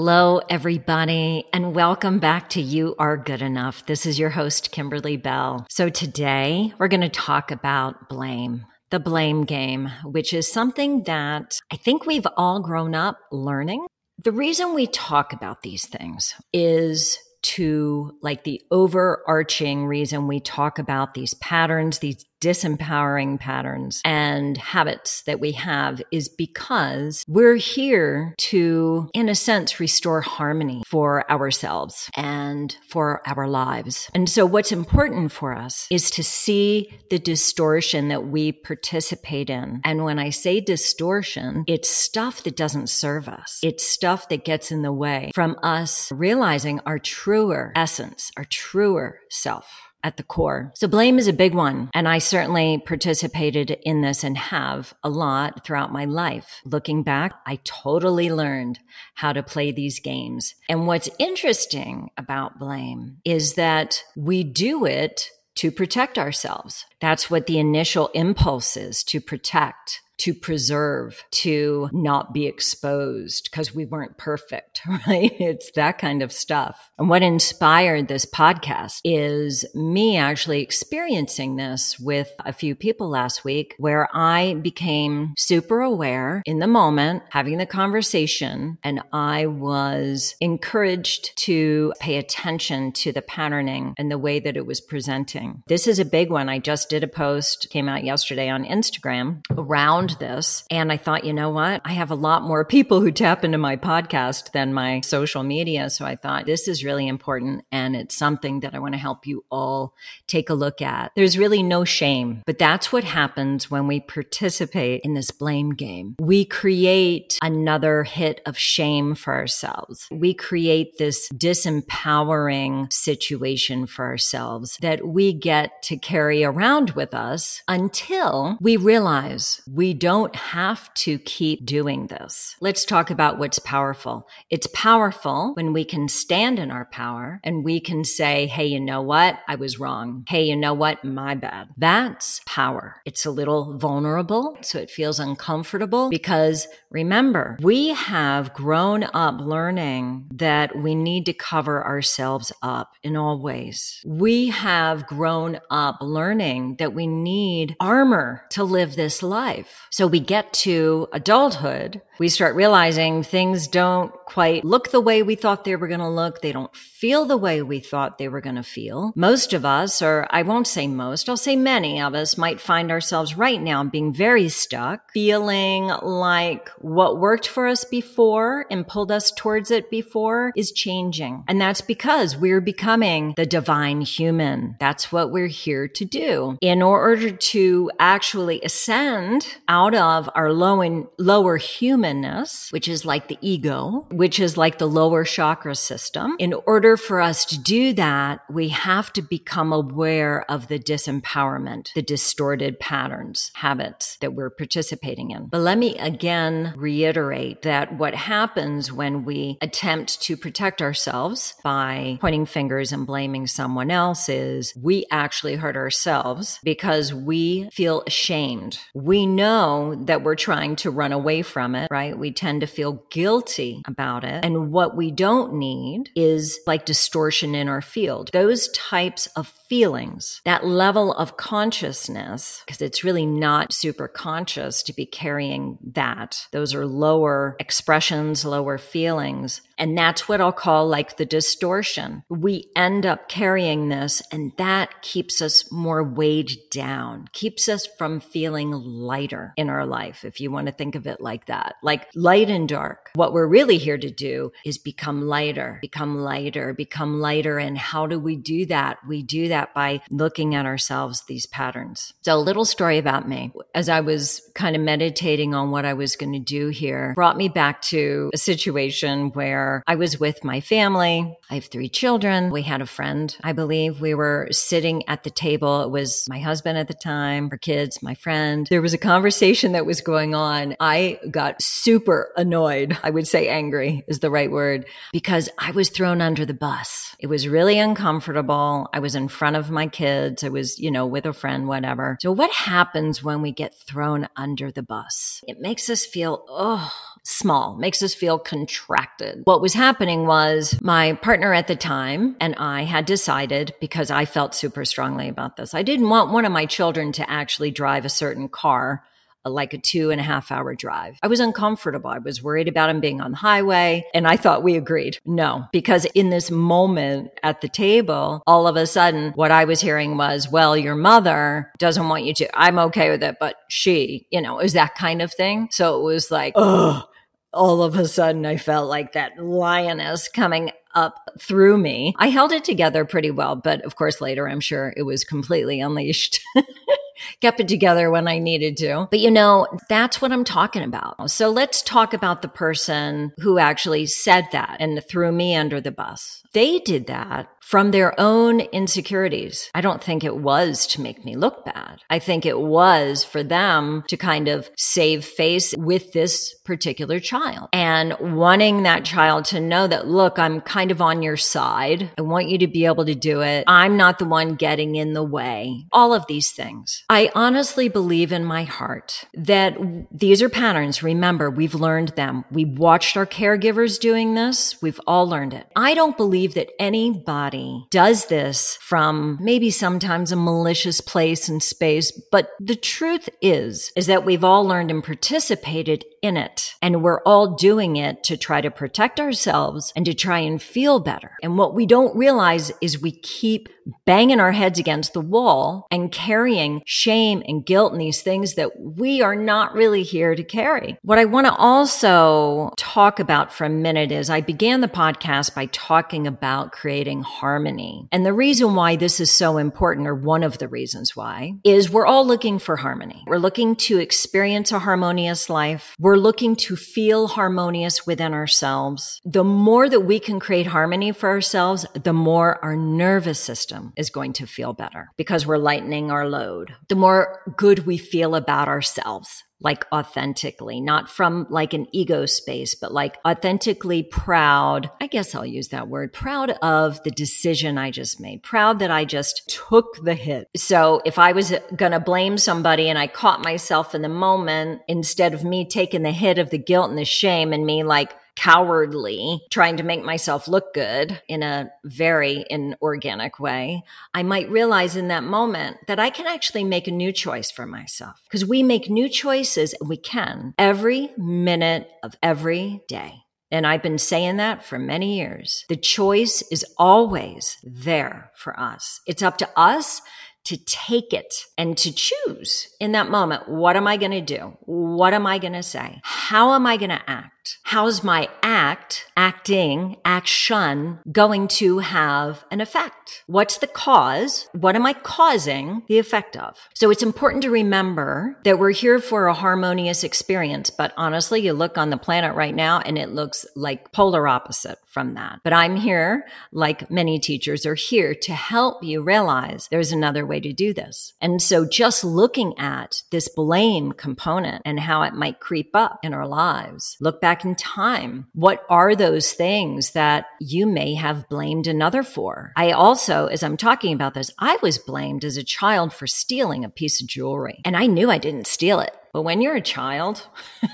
Hello, everybody, and welcome back to You Are Good Enough. This is your host, Kimberley Bell. So today we're going to talk about blame. The blame game, which is something that I think we've all grown up learning. The reason we talk about these things is to like the overarching reason we talk about these patterns, these disempowering patterns and habits that we have is because we're here to, in a sense, restore harmony for ourselves and for our lives. And so what's important for us is to see the distortion that we participate in. And when I say distortion, it's stuff that doesn't serve us. It's stuff that gets in the way from us realizing our truer essence, our truer self at the core. So blame is a big one. And I certainly participated in this and have a lot throughout my life. Looking back, I totally learned how to play these games. And what's interesting about blame is that we do it to protect ourselves. That's what the initial impulse is to protect to preserve, to not be exposed because we weren't perfect, right? It's that kind of stuff. And what inspired this podcast is me actually experiencing this with a few people last week where I became super aware in the moment, having the conversation, and I was encouraged to pay attention to the patterning and the way that it was presenting. This is a big one. I just did a post, came out yesterday on Instagram around this. And I thought, you know what? I have a lot more people who tap into my podcast than my social media. So I thought this is really important. And it's something that I want to help you all take a look at. There's really no shame, but that's what happens when we participate in this blame game. We create another hit of shame for ourselves. We create this disempowering situation for ourselves that we get to carry around with us until we realize we don't have to keep doing this. Let's talk about what's powerful. It's powerful when we can stand in our power and we can say, Hey, you know what? I was wrong. Hey, you know what? My bad. That's power. It's a little vulnerable. So it feels uncomfortable because remember, we have grown up learning that we need to cover ourselves up in all ways. We have grown up learning that we need armor to live this life. So we get to adulthood, we start realizing things don't quite look the way we thought they were going to look. They don't feel the way we thought they were going to feel. Most of us, or I won't say most, I'll say many of us might find ourselves right now being very stuck, feeling like what worked for us before and pulled us towards it before is changing. And that's because we're becoming the divine human. That's what we're here to do. In order to actually ascend of our low and lower humanness, which is like the ego, which is like the lower chakra system. In order for us to do that, we have to become aware of the disempowerment, the distorted patterns, habits that we're participating in. But let me again reiterate that what happens when we attempt to protect ourselves by pointing fingers and blaming someone else is we actually hurt ourselves because we feel ashamed. We know that we're trying to run away from it, right? We tend to feel guilty about about it. And what we don't need is like distortion in our field. Those types of feelings, that level of consciousness, because it's really not super conscious to be carrying that. Those are lower expressions, lower feelings. And that's what I'll call like the distortion. We end up carrying this and that keeps us more weighed down, keeps us from feeling lighter in our life. If you want to think of it like that, like light and dark. What we're really here to do is become lighter, become lighter, become lighter. And how do we do that? We do that by looking at ourselves, these patterns. So a little story about me. As I was kind of meditating on what I was going to do here, brought me back to a situation where I was with my family. I have three children. We had a friend, I believe. We were sitting at the table. It was my husband at the time, her kids, my friend. There was a conversation that was going on. I got super annoyed. I would say angry is the right word because I was thrown under the bus. It was really uncomfortable. I was in front of my kids. I was, you know, with a friend, whatever. So what happens when we get thrown under the bus? It makes us feel, oh, small, makes us feel contracted. What was happening was my partner at the time and I had decided because I felt super strongly about this. I didn't want one of my children to actually drive a certain car like a two and a half hour drive. I was uncomfortable. I was worried about him being on the highway. And I thought we agreed no, because in this moment at the table, all of a sudden, what I was hearing was, well, your mother doesn't want you to. I'm okay with it, but she, you know, is that kind of thing. So it was like, oh, all of a sudden I felt like that lioness coming up through me. I held it together pretty well, but of course later I'm sure it was completely unleashed. kept it together when I needed to. But you know, that's what I'm talking about. So let's talk about the person who actually said that and threw me under the bus. They did that from their own insecurities. I don't think it was to make me look bad. I think it was for them to kind of save face with this particular child and wanting that child to know that, look, I'm kind of on your side. I want you to be able to do it. I'm not the one getting in the way. All of these things. I honestly believe in my heart that these are patterns. Remember, we've learned them. We watched our caregivers doing this. We've all learned it. I don't believe that anybody does this from maybe sometimes a malicious place and space. But the truth is, is that we've all learned and participated in it. And we're all doing it to try to protect ourselves and to try and feel better. And what we don't realize is we keep banging our heads against the wall and carrying shame and guilt and these things that we are not really here to carry. What I want to also talk about for a minute is I began the podcast by talking about creating harmony. And the reason why this is so important, or one of the reasons why, is we're all looking for harmony. We're looking to experience a harmonious life. We're looking to feel harmonious within ourselves. The more that we can create harmony for ourselves, the more our nervous system is going to feel better because we're lightening our load. The more good we feel about ourselves like authentically, not from like an ego space, but like authentically proud. I guess I'll use that word proud of the decision I just made, proud that I just took the hit. So if I was uh, going to blame somebody and I caught myself in the moment, instead of me taking the hit of the guilt and the shame and me like, cowardly trying to make myself look good in a very inorganic way, I might realize in that moment that I can actually make a new choice for myself because we make new choices and we can every minute of every day. And I've been saying that for many years. The choice is always there for us. It's up to us to take it and to choose in that moment. What am I going to do? What am I going to say? How am I going to act? How's my act, acting, action going to have an effect? What's the cause? What am I causing the effect of? So it's important to remember that we're here for a harmonious experience. But honestly, you look on the planet right now and it looks like polar opposite from that. But I'm here, like many teachers are here to help you realize there's another way to do this. And so just looking at this blame component and how it might creep up in our lives, look back back in time. What are those things that you may have blamed another for? I also, as I'm talking about this, I was blamed as a child for stealing a piece of jewelry and I knew I didn't steal it. But when you're a child,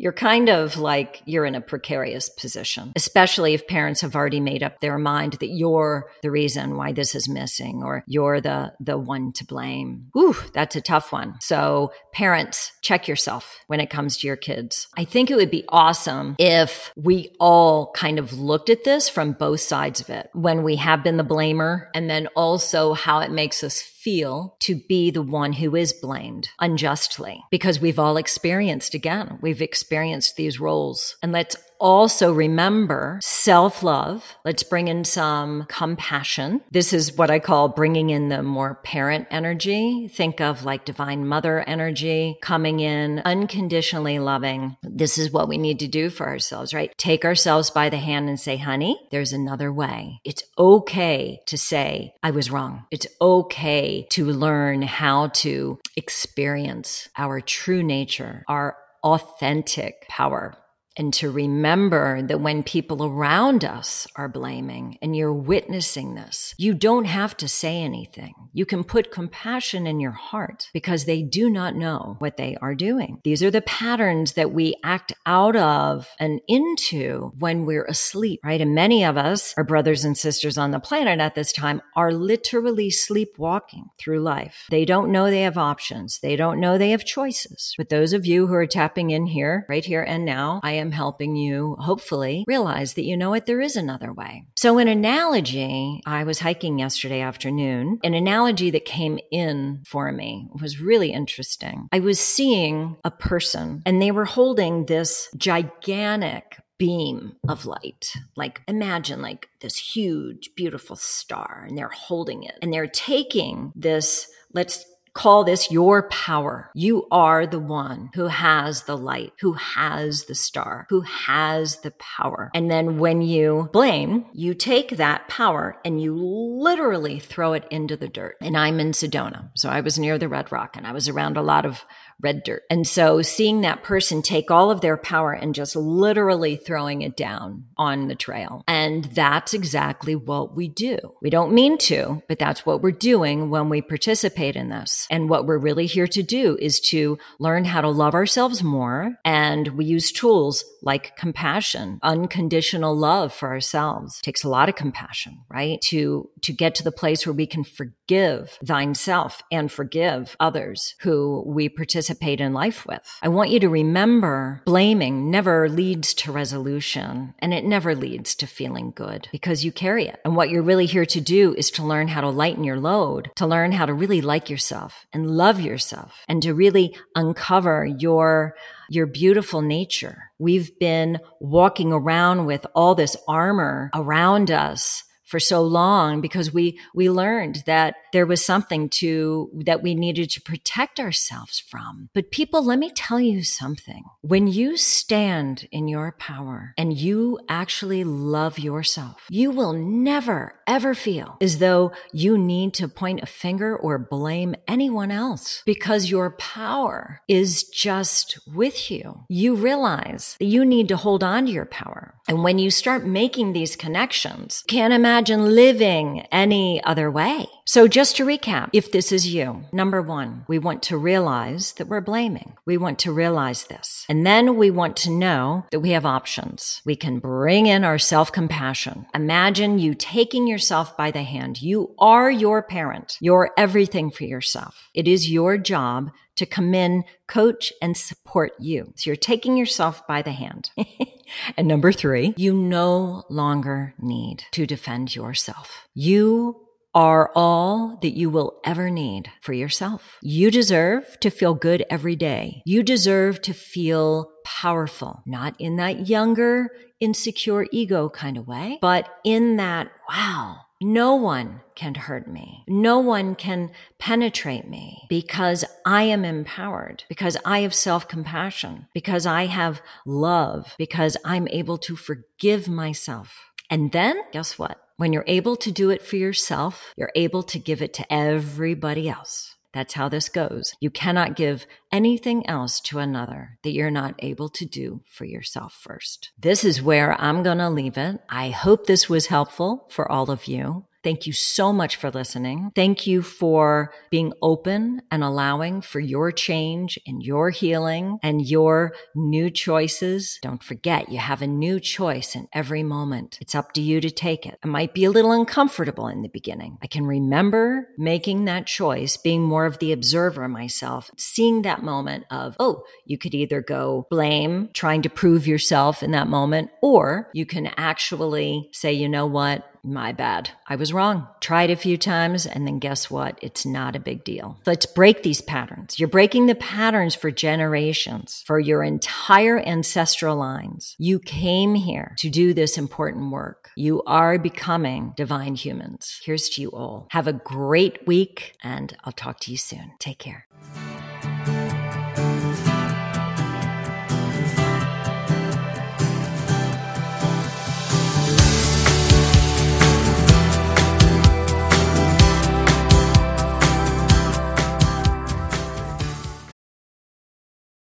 you're kind of like you're in a precarious position, especially if parents have already made up their mind that you're the reason why this is missing or you're the, the one to blame. Ooh, that's a tough one. So parents, check yourself when it comes to your kids. I think it would be awesome if we all kind of looked at this from both sides of it when we have been the blamer and then also how it makes us feel to be the one who is blamed unjustly because we've all experienced again, we've experienced these roles. And let's also remember self love. Let's bring in some compassion. This is what I call bringing in the more parent energy. Think of like divine mother energy coming in, unconditionally loving. This is what we need to do for ourselves, right? Take ourselves by the hand and say, honey, there's another way. It's okay to say, I was wrong. It's okay to learn how to experience our true nature, our authentic power and to remember that when people around us are blaming and you're witnessing this, you don't have to say anything. You can put compassion in your heart because they do not know what they are doing. These are the patterns that we act out of and into when we're asleep, right? And many of us, our brothers and sisters on the planet at this time, are literally sleepwalking through life. They don't know they have options. They don't know they have choices. But those of you who are tapping in here, right here and now, I am helping you hopefully realize that you know what, there is another way. So an analogy, I was hiking yesterday afternoon, an analogy that came in for me was really interesting. I was seeing a person and they were holding this gigantic beam of light. Like imagine like this huge, beautiful star and they're holding it and they're taking this, let's call this your power. You are the one who has the light, who has the star, who has the power. And then when you blame, you take that power and you literally throw it into the dirt. And I'm in Sedona. So I was near the Red Rock and I was around a lot of red dirt. And so seeing that person take all of their power and just literally throwing it down on the trail. And that's exactly what we do. We don't mean to, but that's what we're doing when we participate in this. And what we're really here to do is to learn how to love ourselves more. And we use tools like compassion, unconditional love for ourselves. It takes a lot of compassion, right? To, to get to the place where we can forgive thine self and forgive others who we participate participate in life with. I want you to remember blaming never leads to resolution and it never leads to feeling good because you carry it. And what you're really here to do is to learn how to lighten your load, to learn how to really like yourself and love yourself and to really uncover your your beautiful nature. We've been walking around with all this armor around us for so long because we we learned that there was something to that we needed to protect ourselves from. But people, let me tell you something. When you stand in your power and you actually love yourself, you will never ever feel as though you need to point a finger or blame anyone else because your power is just with you. You realize that you need to hold on to your power. And when you start making these connections, can't imagine imagine living any other way. So just to recap, if this is you, number one, we want to realize that we're blaming. We want to realize this. And then we want to know that we have options. We can bring in our self compassion. Imagine you taking yourself by the hand. You are your parent. You're everything for yourself. It is your job to come in, coach, and support you. So you're taking yourself by the hand. and number three, you no longer need to defend yourself. You are all that you will ever need for yourself. You deserve to feel good every day. You deserve to feel powerful, not in that younger, insecure ego kind of way, but in that, wow, no one can hurt me. No one can penetrate me because I am empowered, because I have self compassion, because I have love, because I'm able to forgive myself. And then guess what? When you're able to do it for yourself, you're able to give it to everybody else. That's how this goes. You cannot give anything else to another that you're not able to do for yourself first. This is where I'm going to leave it. I hope this was helpful for all of you. Thank you so much for listening. Thank you for being open and allowing for your change and your healing and your new choices. Don't forget, you have a new choice in every moment. It's up to you to take it. It might be a little uncomfortable in the beginning. I can remember making that choice, being more of the observer myself, seeing that moment of, oh, you could either go blame, trying to prove yourself in that moment, or you can actually say, you know what? My bad. I was wrong. Tried a few times, and then guess what? It's not a big deal. Let's break these patterns. You're breaking the patterns for generations, for your entire ancestral lines. You came here to do this important work. You are becoming divine humans. Here's to you all. Have a great week, and I'll talk to you soon. Take care.